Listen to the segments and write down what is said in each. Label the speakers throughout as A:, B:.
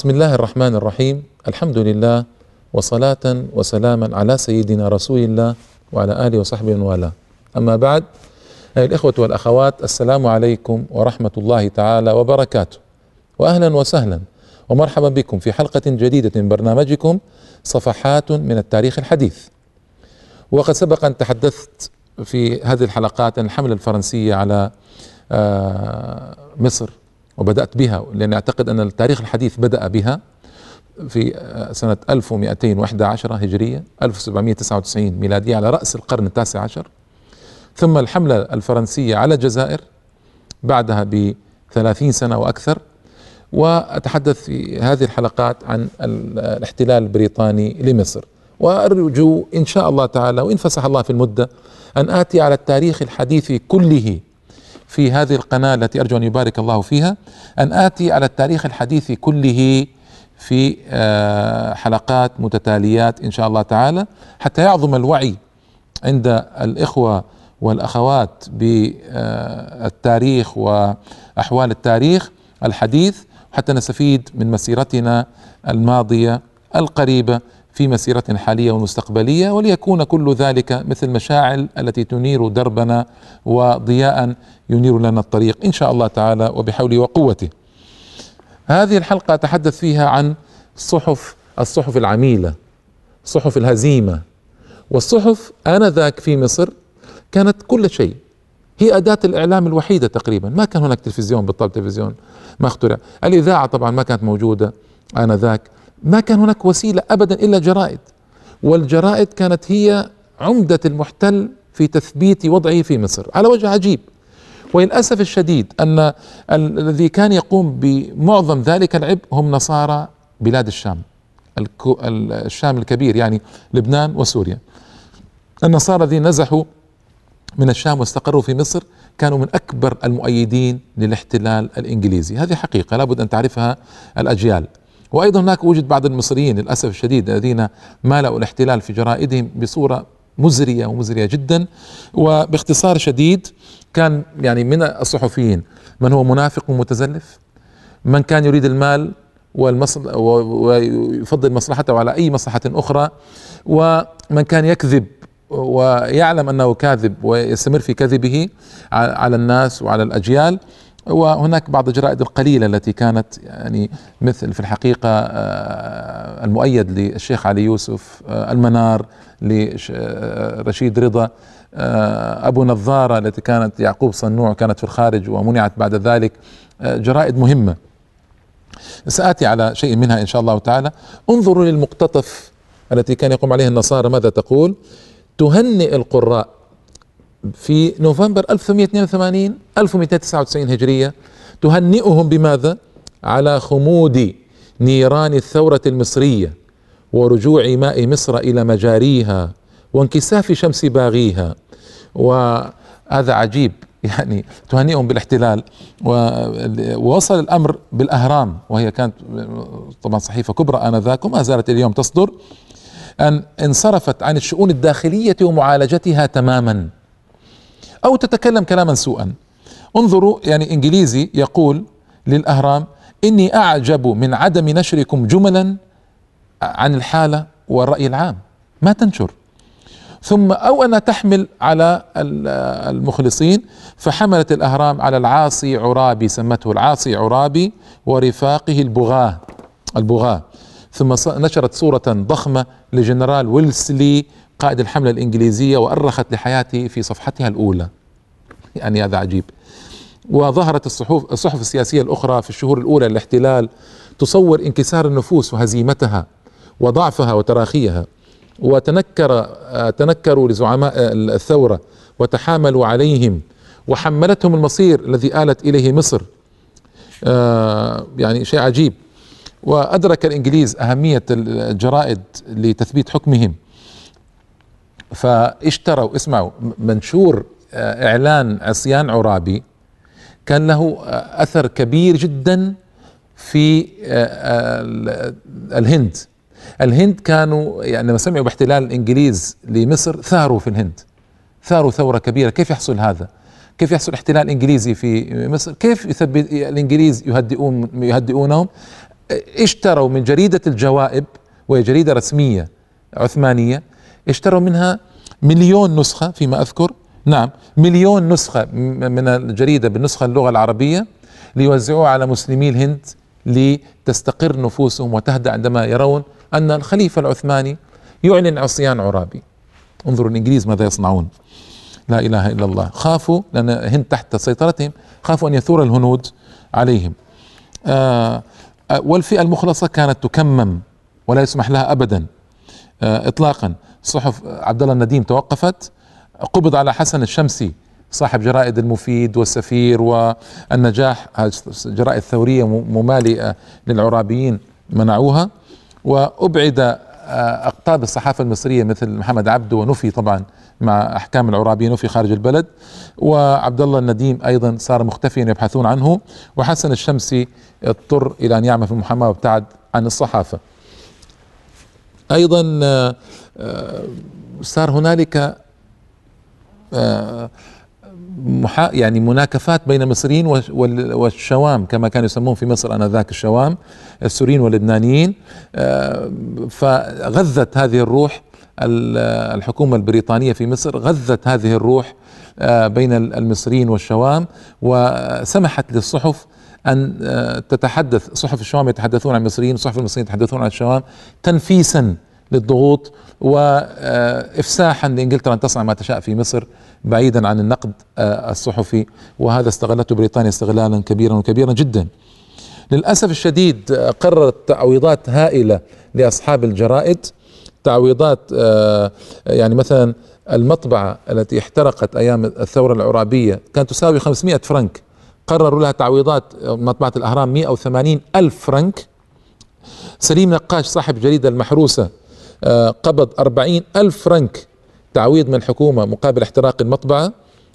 A: بسم الله الرحمن الرحيم الحمد لله وصلاة وسلاما على سيدنا رسول الله وعلى آله وصحبه من والاه أما بعد أيها الإخوة والأخوات السلام عليكم ورحمة الله تعالى وبركاته وأهلا وسهلا ومرحبا بكم في حلقة جديدة من برنامجكم صفحات من التاريخ الحديث وقد سبق أن تحدثت في هذه الحلقات عن الحملة الفرنسية على مصر وبدأت بها لأن أعتقد أن التاريخ الحديث بدأ بها في آه، سنة 1211 هجرية 1799 ميلادية على رأس القرن التاسع عشر. ثم الحملة الفرنسية على الجزائر بعدها بثلاثين سنة وأكثر. وأتحدث في هذه الحلقات عن الاحتلال البريطاني لمصر. وأرجو إن شاء الله تعالى وإن فسح الله في المدة أن آتي على التاريخ الحديث كله في هذه القناة التي أرجو أن يبارك الله فيها أن آتي على التاريخ الحديث كله في آه، حلقات متتاليات إن شاء الله تعالى حتى يعظم الوعي عند الإخوة والأخوات بالتاريخ وأحوال التاريخ الحديث حتى نستفيد من مسيرتنا الماضية القريبة في مسيرة حالية ومستقبلية وليكون كل ذلك مثل مشاعل التي تنير دربنا وضياء ينير لنا الطريق إن شاء الله تعالى وبحوله وقوته. هذه الحلقة أتحدث فيها عن صحف الصحف العميلة صحف الهزيمة والصحف آنذاك في مصر كانت كل شيء. هي أداة الإعلام الوحيدة تقريبا. ما كان هناك تلفزيون بالطبع تلفزيون ما اخترع. الإذاعة طبعا ما كانت موجودة آنذاك. ما كان هناك وسيلة ابدا إلا جرائد والجرائد كانت هي عمدة المحتل في تثبيت وضعه في مصر. على وجه عجيب. وللأسف الشديد أن الذي كان يقوم بمعظم ذلك العبء هم نصارى بلاد الشام. الشام الكبير يعني لبنان وسوريا. النصارى الذين نزحوا من الشام واستقروا في مصر كانوا من أكبر المؤيدين للاحتلال الإنجليزي. هذه حقيقة لابد أن تعرفها الأجيال. وأيضا هناك وجد بعض المصريين للأسف الشديد الذين مالوا الاحتلال في جرائدهم بصورة مزرية ومزرية جدا. وباختصار شديد كان يعني من الصحفيين من هو منافق ومتزلف من كان يريد المال والمصل ويفضل مصلحته على أي مصلحة أخرى ومن كان يكذب ويعلم أنه كاذب ويستمر في كذبه على الناس وعلى الأجيال. وهناك بعض الجرائد القليلة التي كانت يعني مثل في الحقيقة آه، المؤيد للشيخ علي يوسف آه، المنار لرشيد رضا آه، أبو نظارة التي كانت يعقوب صنوع كانت في الخارج ومنعت بعد ذلك جرائد مهمة. سآتي على شيء منها إن شاء الله تعالى. انظروا للمقتطف التي كان يقوم عليها النصارى ماذا تقول؟ تهنئ القراء. في نوفمبر 1882 1299 هجرية تهنئهم بماذا؟ على خمود نيران الثورة المصرية ورجوع ماء مصر إلى مجاريها وانكساف شمس باغيها. وهذا عجيب يعني تهنئهم بالاحتلال. ووصل الأمر بالأهرام وهي كانت طبعا صحيفة كبرى آنذاك وما زالت اليوم تصدر أن انصرفت عن الشؤون الداخلية ومعالجتها تماما. أو تتكلم كلاما سوءا. انظروا يعني إنجليزي يقول للأهرام إني أعجب من عدم نشركم جملا عن الحالة والرأي العام. ما تنشر. ثم أو انها تحمل على المخلصين فحملت الأهرام على العاصي عرابي سمته العاصي عرابي ورفاقه البغاة البغاة. ثم نشرت صورة ضخمة لجنرال ويلسلي قائد الحملة الإنجليزية وأرخت لحياته في صفحتها الأولى. يعني هذا عجيب. وظهرت الصحف الصحف السياسية الأخرى في الشهور الأولى للاحتلال تصور انكسار النفوس وهزيمتها وضعفها وتراخيها. وتنكر تنكروا لزعماء الثورة وتحاملوا عليهم وحملتهم المصير الذي آلت إليه مصر. آه، يعني شيء عجيب. وأدرك الإنجليز أهمية الجرائد لتثبيت حكمهم. فاشتروا اسمعوا منشور آه، إعلان عصيان عرابي كان له آه، أثر كبير جدا في آه، الهند الهند كانوا يعني لما سمعوا باحتلال الانجليز لمصر ثاروا في الهند ثاروا ثورة كبيرة كيف يحصل هذا؟ كيف يحصل احتلال إنجليزي في مصر؟ كيف يثبت الإنجليز يهدئون يهدئونهم؟ اشتروا من جريدة الجوائب وهي جريدة رسمية عثمانية اشتروا منها مليون نسخة فيما أذكر. نعم مليون نسخة من الجريدة بالنسخة اللغة العربية ليوزعوها على مسلمي الهند لتستقر نفوسهم وتهدأ عندما يرون أن الخليفة العثماني يعلن عصيان عرابي. انظروا الإنجليز ماذا يصنعون. لا إله إلا الله. خافوا لأن الهند تحت سيطرتهم خافوا أن يثور الهنود عليهم. آه والفئة المخلصة كانت تكمم ولا يسمح لها أبدا آه إطلاقا. صحف عبد الله النديم توقفت. قبض على حسن الشمسي صاحب جرائد المفيد والسفير والنجاح جرائد ثورية ممالئة للعرابيين منعوها. وأبعد آه، أقطاب الصحافة المصرية مثل محمد عبده ونفي طبعا مع أحكام العرابية نفي خارج البلد. وعبد الله النديم أيضا صار مختفيا يبحثون عنه. وحسن الشمسي اضطر إلى أن يعمل في المحاماة وابتعد عن الصحافة. أيضا آه، صار هنالك محا يعني مناكفات بين المصريين والشوام كما كانوا يسمون في مصر آنذاك الشوام السوريين واللبنانيين. آه، فغذت هذه الروح الحكومة البريطانية في مصر غذت هذه الروح آه، بين المصريين والشوام وسمحت للصحف أن آه، تتحدث صحف الشوام يتحدثون عن المصريين صحف المصريين يتحدثون عن الشوام تنفيسا. للضغوط وافساحا لإنجلترا أن تصنع ما تشاء في مصر بعيدا عن النقد آه، الصحفي. وهذا استغلته بريطانيا استغلالا كبيرا وكبيرا جدا. للأسف الشديد آه، قررت تعويضات هائلة لأصحاب الجرائد. تعويضات آه، يعني مثلا المطبعة التي احترقت أيام الثورة العرابية كانت تساوي 500 فرنك. قرروا لها تعويضات مطبعة الأهرام 180 ألف فرنك. سليم نقاش صاحب الجريده المحروسة قبض أربعين ألف فرنك تعويض من الحكومة مقابل احتراق المطبعة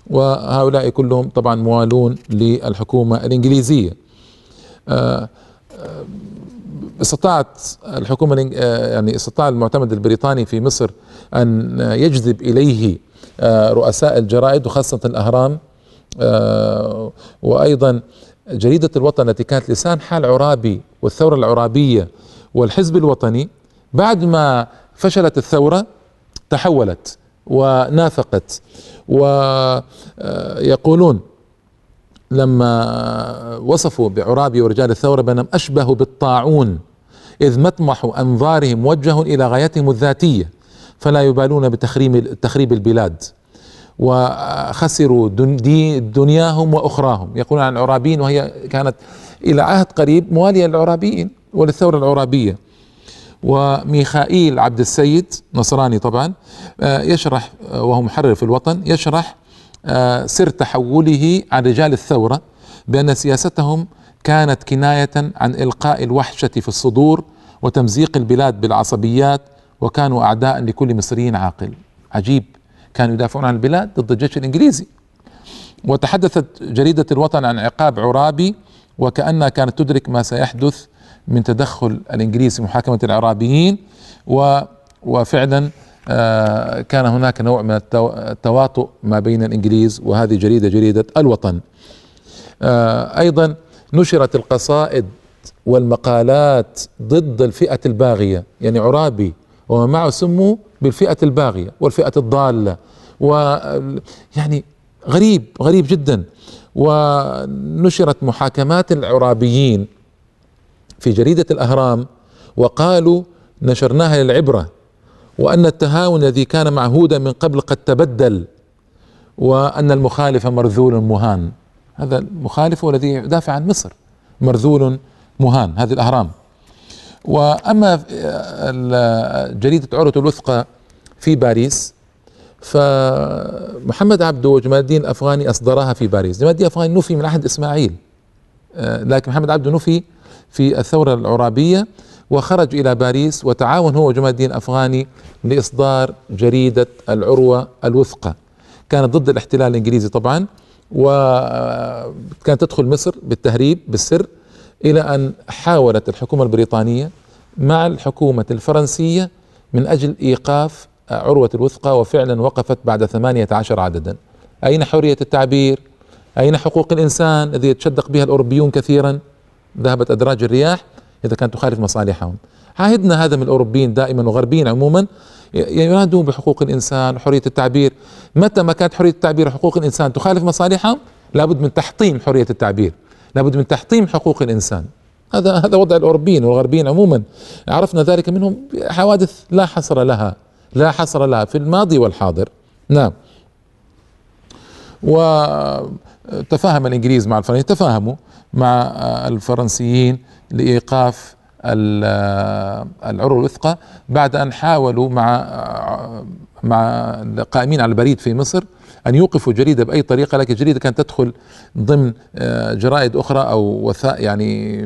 A: وهؤلاء كلهم طبعا موالون للحكومة الإنجليزية. آه، آه، استطاعت الحكومة آه، يعني استطاع المعتمد البريطاني في مصر أن يجذب إليه رؤساء الجرائد وخاصة الأهرام. وأيضا جريدة الوطن التي كانت لسان حال عرابي والثورة العرابية والحزب الوطني بعد ما فشلت الثورة تحولت ونافقت ويقولون لما وصفوا بعرابي ورجال الثورة بأنهم أشبه بالطاعون إذ مطمح أنظارهم موجه إلى غايتهم الذاتية فلا يبالون بتخريم تخريب البلاد. وخسروا دنياهم وأخراهم. يقولون عن العرابيين وهي كانت إلى عهد قريب موالية للعرابيين وللثورة العرابية. وميخائيل عبد السيد نصراني طبعا آه، يشرح آه، وهو محرر في الوطن يشرح آه، سر تحوله عن رجال الثورة بأن سياستهم كانت كناية عن إلقاء الوحشة في الصدور وتمزيق البلاد بالعصبيات وكانوا أعداء لكل مصري عاقل. عجيب. كانوا يدافعون عن البلاد ضد الجيش الإنجليزي. وتحدثت جريدة الوطن عن عقاب عرابي وكأنها كانت تدرك ما سيحدث من تدخل الإنجليز في محاكمة الاعرابيين و وفعلا آه، كان هناك نوع من التواطؤ ما بين الإنجليز وهذه جريدة جريدة الوطن. آه، أيضا نشرت القصائد والمقالات ضد الفئة الباغية يعني عرابي وما معه سموا بالفئة الباغية والفئة الضالة و يعني غريب غريب جدا. ونشرت محاكمات العرابيين في جريدة الأهرام وقالوا نشرناها للعبرة وأن التهاون الذي كان معهودا من قبل قد تبدل وأن المخالف مرذول مهان. هذا المخالف هو الذي يدافع عن مصر مرذول مهان هذه الأهرام. وأما جريدة عروة الوثقى في باريس فمحمد عبده وجمال الدين الأفغاني أصدرها في باريس. جمال الدين الأفغاني نفي من عهد إسماعيل آه، لكن محمد عبده نفي في الثورة العرابية وخرج إلى باريس وتعاون هو وجمال الدين الأفغاني لإصدار جريدة العروة الوثقى كانت ضد الاحتلال الإنجليزي طبعا وكانت تدخل مصر بالتهريب بالسر إلى أن حاولت الحكومة البريطانية مع الحكومة الفرنسية من أجل إيقاف عروة الوثقى وفعلا وقفت بعد ثمانية عشر عددا. أين حرية التعبير؟ أين حقوق الإنسان الذي يتشدق بها الأوروبيون كثيرا؟ ذهبت أدراج الرياح إذا كانت تخالف مصالحهم. عاهدنا هذا من الأوروبيين دائما وغربيين عموما ينادون بحقوق الإنسان وحرية التعبير. متى ما كانت حرية التعبير وحقوق الإنسان تخالف مصالحهم لابد من تحطيم حرية التعبير. لابد من تحطيم حقوق الإنسان. هذا هذا وضع الأوروبيين والغربيين عموما. عرفنا ذلك منهم حوادث لا حصر لها لا حصر لها في الماضي والحاضر. نعم. وتفاهم الإنجليز مع الفرنسيين تفاهموا. مع الفرنسيين لإيقاف العروة الوثقى بعد أن حاولوا مع مع القائمين على البريد في مصر أن يوقفوا جريدة بأي طريقة لكن الجريده كانت تدخل ضمن جرائد أخرى أو وثائق يعني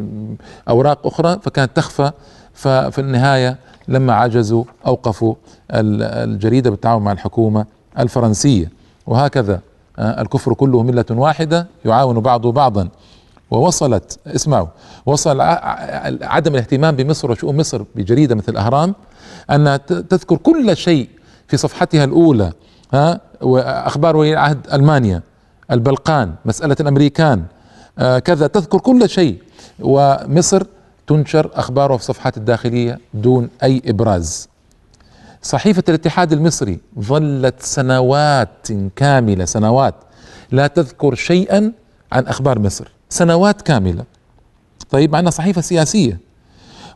A: أوراق أخرى فكانت تخفى. ففي النهاية لما عجزوا أوقفوا الجريدة بالتعاون مع الحكومة الفرنسية. وهكذا آه، الكفر كله ملة واحدة يعاون بعضه بعضا. ووصلت اسمعوا وصل عدم الاهتمام بمصر وشؤون مصر بجريدة مثل الأهرام انها تذكر كل شيء في صفحتها الأولى ها وأخبار ولي عهد ألمانيا البلقان مسألة الأمريكان آه كذا تذكر كل شيء. ومصر تنشر أخباره في صفحات الداخلية دون أي إبراز. صحيفة الاتحاد المصري ظلت سنوات كاملة سنوات لا تذكر شيئا عن أخبار مصر. سنوات كاملة. طيب معنا صحيفة سياسية.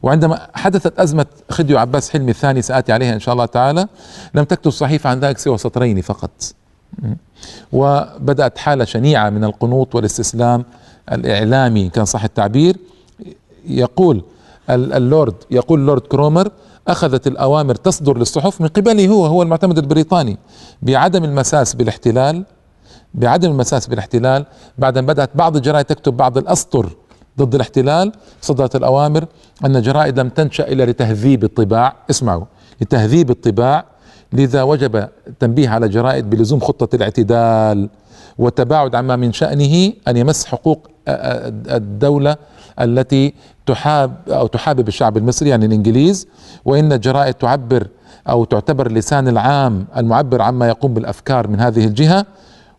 A: وعندما حدثت أزمة خديو عباس حلمي الثاني سآتي عليها إن شاء الله تعالى لم تكتب الصحيفة عن ذلك سوى سطرين فقط. وبدأت حالة شنيعة من القنوط والاستسلام الإعلامي كان صح التعبير يقول اللورد يقول اللورد كرومر أخذت الأوامر تصدر للصحف من قبله هو هو المعتمد البريطاني بعدم المساس بالاحتلال بعدم المساس بالاحتلال بعد أن بدأت بعض الجرائد تكتب بعض الأسطر ضد الاحتلال صدرت الأوامر أن الجرائد لم تنشأ إلا لتهذيب الطباع. اسمعوا لتهذيب الطباع لذا وجب التنبيه على جرائد بلزوم خطة الاعتدال والتباعد عما من شأنه أن يمس حقوق الدولة التي تحاب أو تحابب الشعب المصري يعني الإنجليز. وإن الجرائد تعبر أو تعتبر اللسان العام المعبر عما يقوم بالأفكار من هذه الجهة.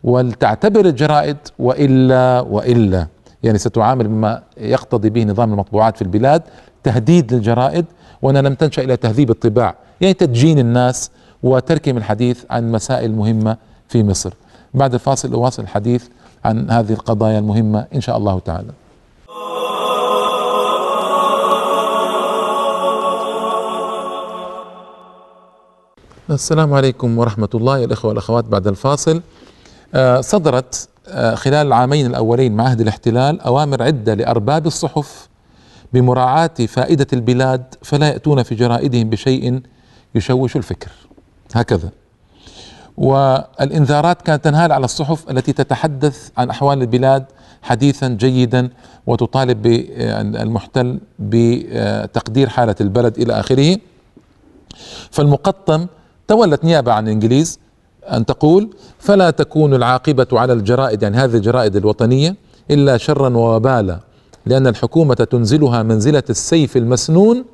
A: ولتعتبر الجرائد وإلا وإلا. يعني ستعامل بما يقتضي به نظام المطبوعات في البلاد تهديد للجرائد وأنها لم تنشأ إلى تهذيب الطباع. يعني تدجين الناس وتركهم الحديث عن مسائل مهمة في مصر. بعد الفاصل أواصل الحديث عن هذه القضايا المهمة إن شاء الله تعالى. السلام عليكم ورحمة الله الإخوة والأخوات. بعد الفاصل صدرت آه، خلال العامين الأولين مع عهد الاحتلال أوامر عدة لأرباب الصحف بمراعاة فائدة البلاد فلا يأتون في جرائدهم بشيء يشوش الفكر. هكذا. والإنذارات كانت تنهال على الصحف التي تتحدث عن أحوال البلاد حديثا جيدا وتطالب بالمحتل بتقدير حالة البلد إلى آخره. فالمقطم تولت نيابة عن الإنجليز أن تقول فلا تكون العاقبة على الجرائد يعني هذه الجرائد الوطنية إلا شرا ووبالا لأن الحكومة تنزلها منزلة السيف المسنون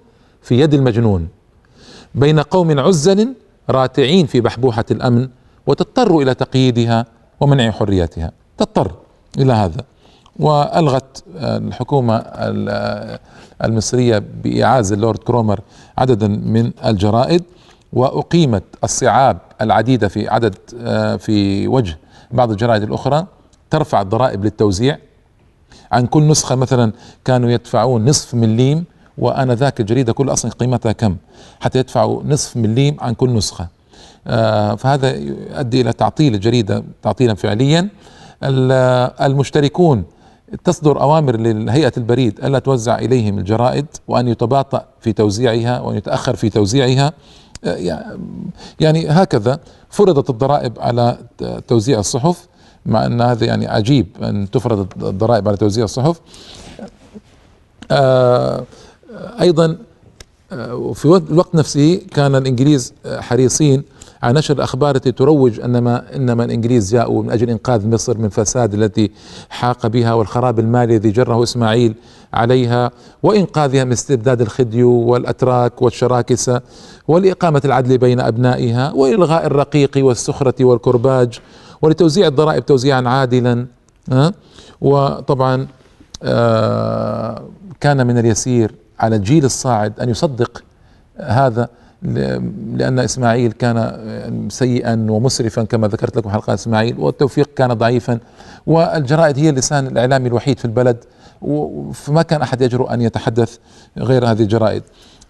A: في يد المجنون. بين قوم عزل راتعين في بحبوحة الأمن وتضطر إلى تقييدها ومنع حرياتها. تضطر إلى هذا. وألغت الحكومة المصرية بإعازة اللورد كرومر عددا من الجرائد. وأقيمت الصعاب العديدة في عدد آه، في وجه بعض الجرائد الأخرى ترفع الضرائب للتوزيع. عن كل نسخة مثلا كانوا يدفعون نصف مليم وأنا ذاك الجريدة كل أصلا قيمتها كم؟ حتى يدفعوا نصف مليم عن كل نسخة. آه، فهذا يؤدي إلى تعطيل الجريدة تعطيلا فعليا. المشتركون تصدر أوامر لهيئه البريد ألا توزع إليهم الجرائد وأن يتباطأ في توزيعها وأن يتأخر في توزيعها. يعني هكذا فرضت الضرائب على توزيع الصحف مع أن هذا يعني عجيب أن تفرض الضرائب على توزيع الصحف. آه، أيضا آه، في الوقت نفسه كان الإنجليز حريصين على نشر الأخبار التي تروج انما انما الإنجليز جاءوا من أجل إنقاذ مصر من فساد التي حاق بها والخراب المالي الذي جره إسماعيل عليها وإنقاذها من استبداد الخديو والأتراك والشراكسه ولاقامه العدل بين أبنائها وإلغاء الرقيق والسخرة والكرباج ولتوزيع الضرائب توزيعا عادلا وطبعا آه، كان من اليسير على الجيل الصاعد أن يصدق هذا لأن إسماعيل كان سيئا ومسرفا كما ذكرت لكم حلقات إسماعيل والتوفيق كان ضعيفا والجرائد هي اللسان الإعلامي الوحيد في البلد فما كان أحد يجرؤ أن يتحدث غير هذه الجرائد.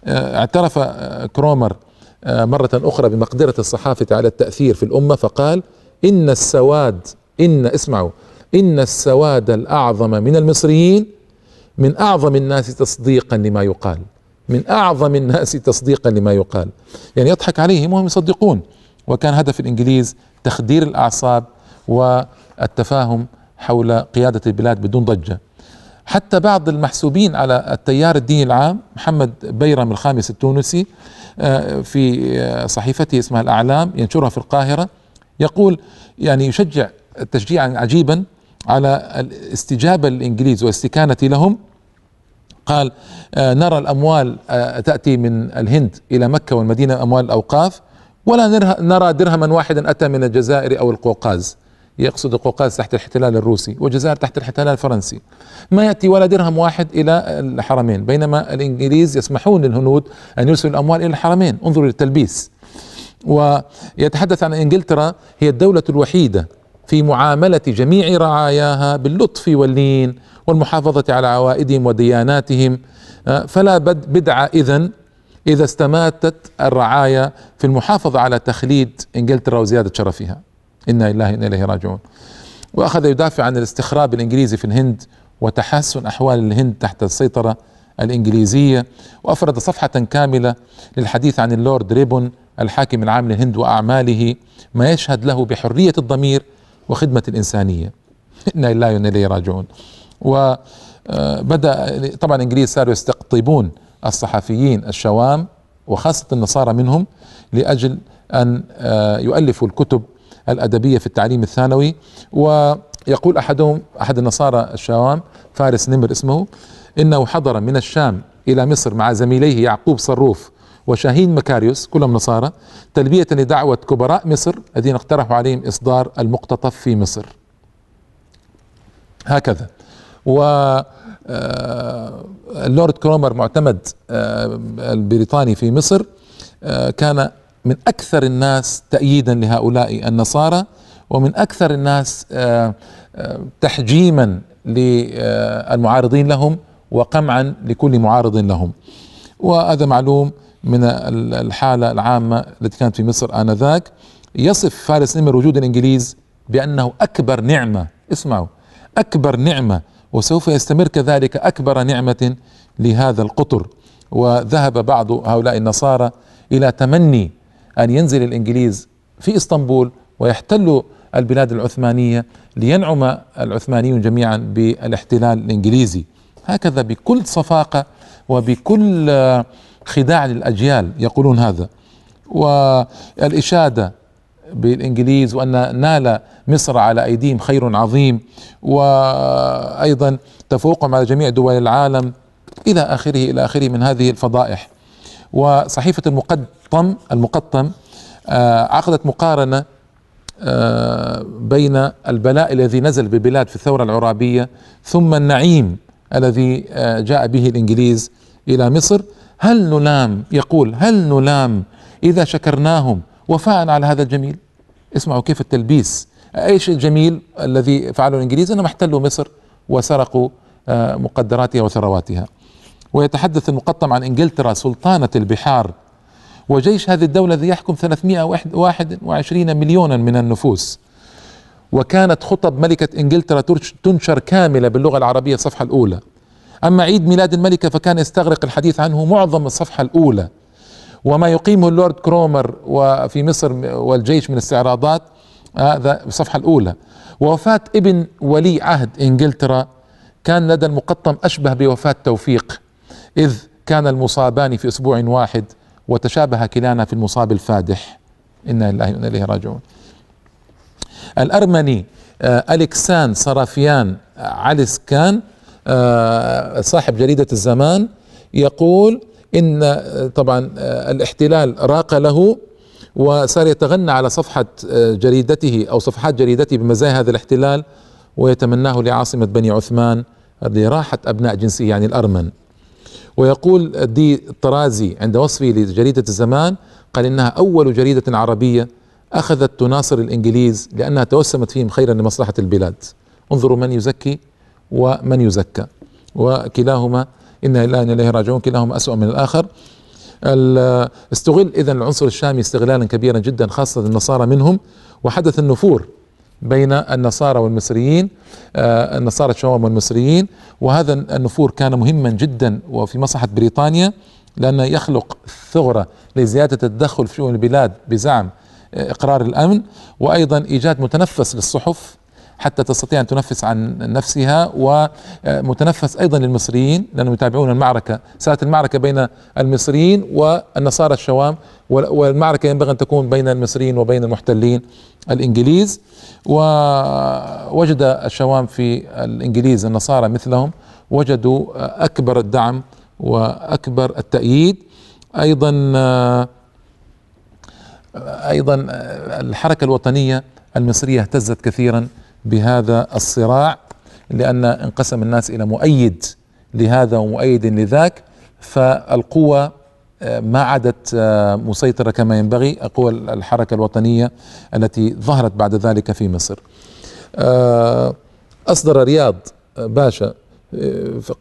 A: اعترف كرومر مرة أخرى بمقدرة الصحافة على التأثير في الأمة فقال إن السواد إن اسمعوا إن السواد الأعظم من المصريين من أعظم الناس تصديقا لما يقال. من أعظم الناس تصديقا لما يقال. يعني يضحك عليهم وهم يصدقون. وكان هدف الإنجليز تخدير الأعصاب والتفاهم حول قيادة البلاد بدون ضجة. حتى بعض المحسوبين على التيار الديني العام محمد بيرم الخامس التونسي آه، في آه، صحيفته اسمها الأعلام ينشرها في القاهرة يقول يعني يشجع تشجيعا عجيبا على الاستجابة للإنجليز والاستكانه لهم قال آه، نرى الأموال آه، تأتي من الهند إلى مكة والمدينة أموال الاوقاف ولا نرى درهما واحدا أتى من الجزائر أو القوقاز. يقصد القوقاز تحت الاحتلال الروسي والجزائر تحت الاحتلال الفرنسي. ما يأتي ولا درهم واحد إلى الحرمين بينما الإنجليز يسمحون للهنود أن يرسلوا الأموال إلى الحرمين. انظروا للتلبيس. ويتحدث عن إنجلترا هي الدولة الوحيدة في معاملة جميع رعاياها باللطف واللين. والمحافظة على عوائدهم ودياناتهم. آه، فلا بدعة إذن إذا استماتت الرعاية في المحافظة على تخليد إنجلترا وزيادة شرفها. إنا لله إنا إليه راجعون. وأخذ يدافع عن الاستخراب الإنجليزي في الهند وتحسن أحوال الهند تحت السيطرة الإنجليزية. وأفرد صفحة كاملة للحديث عن اللورد ريبون الحاكم العام للهند وأعماله ما يشهد له بحرية الضمير وخدمة الإنسانية. إنا لله وإنا إليه راجعون. وبدأ طبعا الإنجليز صاروا يستقطبون الصحفيين الشوام وخاصة النصارى منهم لأجل أن آه، يؤلفوا الكتب الأدبية في التعليم الثانوي. ويقول أحدهم أحد النصارى الشوام فارس نمر اسمه إنه حضر من الشام إلى مصر مع زميليه يعقوب صروف وشاهين مكاريوس كلهم نصارى تلبية لدعوة كبراء مصر الذين اقترحوا عليهم إصدار المقتطف في مصر. هكذا. و آه، اللورد كرومر معتمد آه، البريطاني في مصر آه، كان من أكثر الناس تأييدا لهؤلاء النصارى ومن أكثر الناس تحجيما للمعارضين لهم وقمعا لكل معارض لهم. وهذا معلوم من الحالة العامة التي كانت في مصر آنذاك. يصف فارس نمر وجود الإنجليز بأنه أكبر نعمة اسمعوا أكبر نعمة وسوف يستمر كذلك أكبر نعمة لهذا القطر. وذهب بعض هؤلاء النصارى إلى تمني أن ينزل الإنجليز في إسطنبول ويحتلوا البلاد العثمانية لينعم العثمانيون جميعا بالاحتلال الإنجليزي. هكذا بكل صفاقة وبكل خداع للأجيال يقولون هذا. والإشادة بالإنجليز وأن نال مصر على أيديهم خير عظيم وأيضا تفوقهم على جميع دول العالم إلى آخره إلى آخره من هذه الفضائح. وصحيفة المقطم المقطم آه، عقدت مقارنة آه، بين البلاء الذي نزل ببلاد في الثورة العرابية ثم النعيم الذي آه، جاء به الإنجليز إلى مصر. هل نلام يقول هل نلام إذا شكرناهم وفاء على هذا الجميل. اسمعوا كيف التلبيس. إيش الجميل الذي فعله الإنجليز؟ أنهم احتلوا مصر وسرقوا آه، مقدراتها وثرواتها. ويتحدث المقطم عن إنجلترا سلطانة البحار. وجيش هذه الدولة الذي يحكم 321 مليونا من النفوس. وكانت خطب ملكة إنجلترا تنشر كاملة باللغة العربية الصفحة الأولى. أما عيد ميلاد الملكة فكان يستغرق الحديث عنه معظم الصفحة الأولى. وما يقيمه اللورد كرومر وفي مصر والجيش من استعراضات هذا الصفحة الأولى. ووفاة ابن ولي عهد إنجلترا كان لدى المقطم أشبه بوفاة توفيق إذ كان المصابان في أسبوع واحد وتشابه كلانا في المصاب الفادح. إنا لله وإنا إليه راجعون. الأرمني آه، ألكسان صرافيان علسكان آه، صاحب جريدة الزمان يقول إن طبعا الاحتلال راق له وصار يتغنى على صفحة جريدته أو صفحات جريدته بمزايا هذا الاحتلال ويتمناه لعاصمة بني عثمان لراحة أبناء جنسه يعني الأرمن. ويقول دي الطرازي عند وصفه لجريدة الزمان قال إنها أول جريدة عربية أخذت تناصر الإنجليز لأنها توسمت فيهم خيرا لمصلحة البلاد. انظروا من يزكي ومن يزكى وكلاهما إنا لله إليه راجعون كلاهما أسوأ من الآخر. استغل إذا العنصر الشامي استغلالا كبيرا جدا خاصة النصارى منهم. وحدث النفور بين النصارى والمصريين آه، النصارى الشوام والمصريين. وهذا النفور كان مهما جدا وفي مصلحة بريطانيا لأنه يخلق ثغرة لزيادة التدخل في شؤون البلاد بزعم آه، إقرار الأمن. وأيضا إيجاد متنفس للصحف حتى تستطيع أن تنفس عن نفسها ومتنفس أيضا للمصريين لأنهم يتابعون المعركة، ساءت المعركة بين المصريين والنصارى الشوام والمعركة ينبغي أن تكون بين المصريين وبين المحتلين الإنجليز. ووجد الشوام في الإنجليز النصارى مثلهم وجدوا أكبر الدعم وأكبر التأييد. أيضا أيضا الحركة الوطنية المصرية اهتزت كثيرا. بهذا الصراع لأن انقسم الناس إلى مؤيد لهذا ومؤيد لذاك فالقوة آه، ما عادت آه، مسيطرة كما ينبغي قوى الحركة الوطنية التي ظهرت بعد ذلك في مصر. آه، أصدر رياض باشا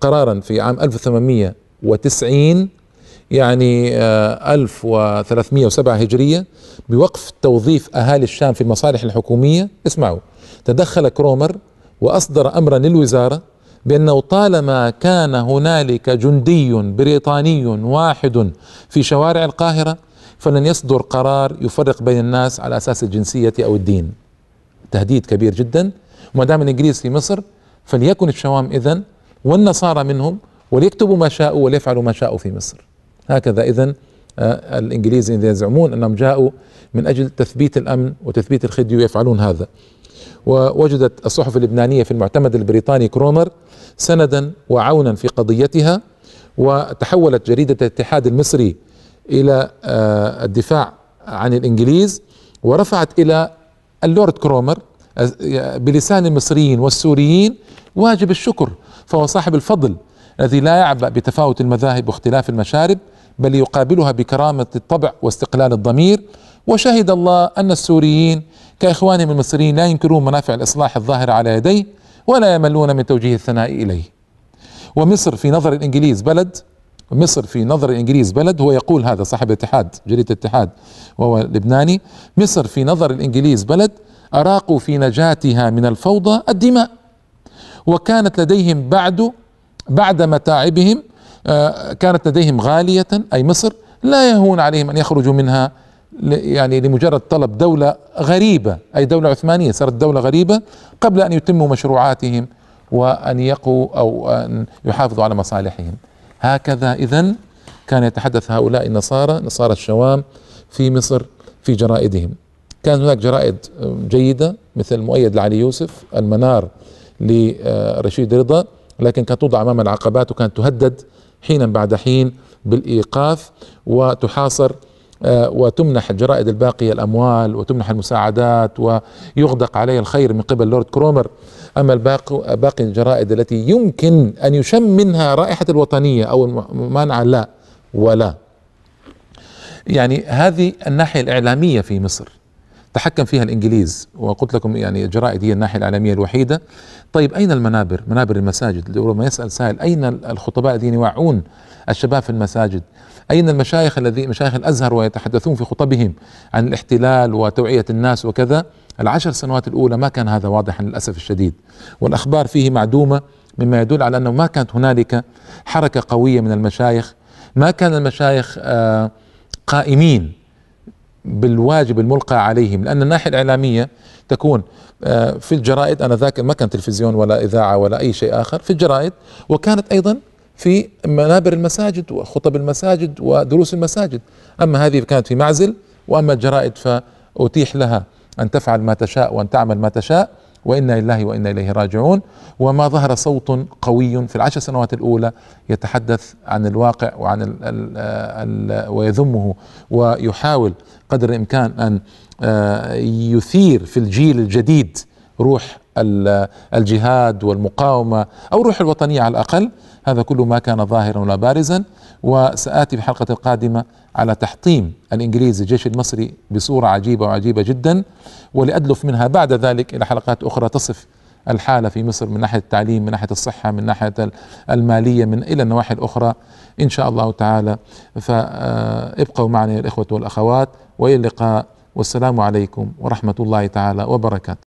A: قرارا في عام 1890 يعني 1307 هجرية بوقف توظيف أهالي الشام في المصالح الحكومية. اسمعوا تدخل كرومر وأصدر أمرا للوزارة بأنه طالما كان هنالك جندي بريطاني واحد في شوارع القاهرة فلن يصدر قرار يفرق بين الناس على أساس الجنسية أو الدين. تهديد كبير جدا. وما دام الإنجليز في مصر فليكن الشوام اذا والنصارى منهم وليكتبوا ما شاءوا وليفعلوا ما شاءوا في مصر. هكذا. آه، الانجليز يزعمون أنهم جاءوا من أجل تثبيت الأمن وتثبيت الخديوي ويفعلون هذا. ووجدت الصحف اللبنانية في المعتمد البريطاني كرومر سندا وعونا في قضيتها وتحولت جريدة الاتحاد المصري إلى آه، الدفاع عن الإنجليز ورفعت إلى اللورد كرومر بلسان المصريين والسوريين واجب الشكر فهو صاحب الفضل الذي لا يعبأ بتفاوت المذاهب واختلاف المشارب بل يقابلها بكرامة الطبع واستقلال الضمير. وشهد الله أن السوريين كإخوانهم المصريين لا ينكرون منافع الإصلاح الظاهرة على يديه ولا يملون من توجيه الثناء إليه. ومصر في نظر الإنجليز بلد مصر في نظر الإنجليز بلد هو يقول هذا صاحب الاتحاد جريدة الاتحاد وهو لبناني مصر في نظر الإنجليز بلد أراقوا في نجاتها من الفوضى الدماء. وكانت لديهم بعد بعد متاعبهم كانت لديهم غالية أي مصر لا يهون عليهم أن يخرجوا منها يعني لمجرد طلب دولة غريبة أي دولة عثمانية صارت دولة غريبة قبل أن يتموا مشروعاتهم وأن يقوا أو أن يحافظوا على مصالحهم. هكذا إذا كان يتحدث هؤلاء النصارى نصارى الشوام في مصر في جرائدهم. كان هناك جرائد جيدة مثل مؤيد لعلي يوسف المنار لرشيد رضا لكن كانت توضع أمام العقبات وكانت تهدد حينا بعد حين بالإيقاف وتحاصر آه، وتمنح الجرائد الباقية الأموال وتمنح المساعدات ويغدق عليه الخير من قبل لورد كرومر. أما الباقي باقي الجرائد التي يمكن أن يشم منها رائحة الوطنية أو المانعة لا ولا. يعني هذه الناحية الإعلامية في مصر. تحكم فيها الإنجليز وقلت لكم يعني الجرائد هي الناحية الاعلاميه الوحيدة. طيب أين المنابر؟ منابر المساجد. ربما يسأل سائل أين الخطباء الذين يوعون الشباب في المساجد؟ أين المشايخ الذي مشايخ الأزهر ويتحدثون في خطبهم عن الاحتلال وتوعية الناس وكذا؟ العشر سنوات الأولى ما كان هذا واضحا للأسف الشديد. والأخبار فيه معدومة مما يدل على أنه ما كانت هنالك حركة قوية من المشايخ. ما كان المشايخ آه، قائمين بالواجب الملقى عليهم لأن الناحية الإعلامية تكون آه، في الجرائد أنا ذاك ما كان تلفزيون ولا إذاعة ولا أي شيء آخر في الجرائد وكانت أيضا في منابر المساجد وخطب المساجد ودروس المساجد. أما هذه كانت في معزل وأما الجرائد فأتيح لها أن تفعل ما تشاء وأن تعمل ما تشاء. وإنا لله وإنا إليه راجعون. وما ظهر صوت قوي في العشر سنوات الأولى يتحدث عن الواقع وعن ال ال ال ويذمه ويحاول قدر الإمكان أن آه، يثير في الجيل الجديد روح الجهاد والمقاومة أو روح الوطنية على الأقل. هذا كله ما كان ظاهرا ولا بارزا. وسآتي في الحلقة القادمة على تحطيم الإنجليز الجيش المصري بصورة عجيبة وعجيبة جدا. ولأدلف منها بعد ذلك إلى حلقات أخرى تصف الحالة في مصر من ناحية التعليم من ناحية الصحة من ناحية المالية من إلى النواحي الأخرى. إن شاء الله تعالى. فابقوا معنا يا الإخوة والأخوات. وإلى اللقاء. والسلام عليكم ورحمة الله تعالى وبركاته.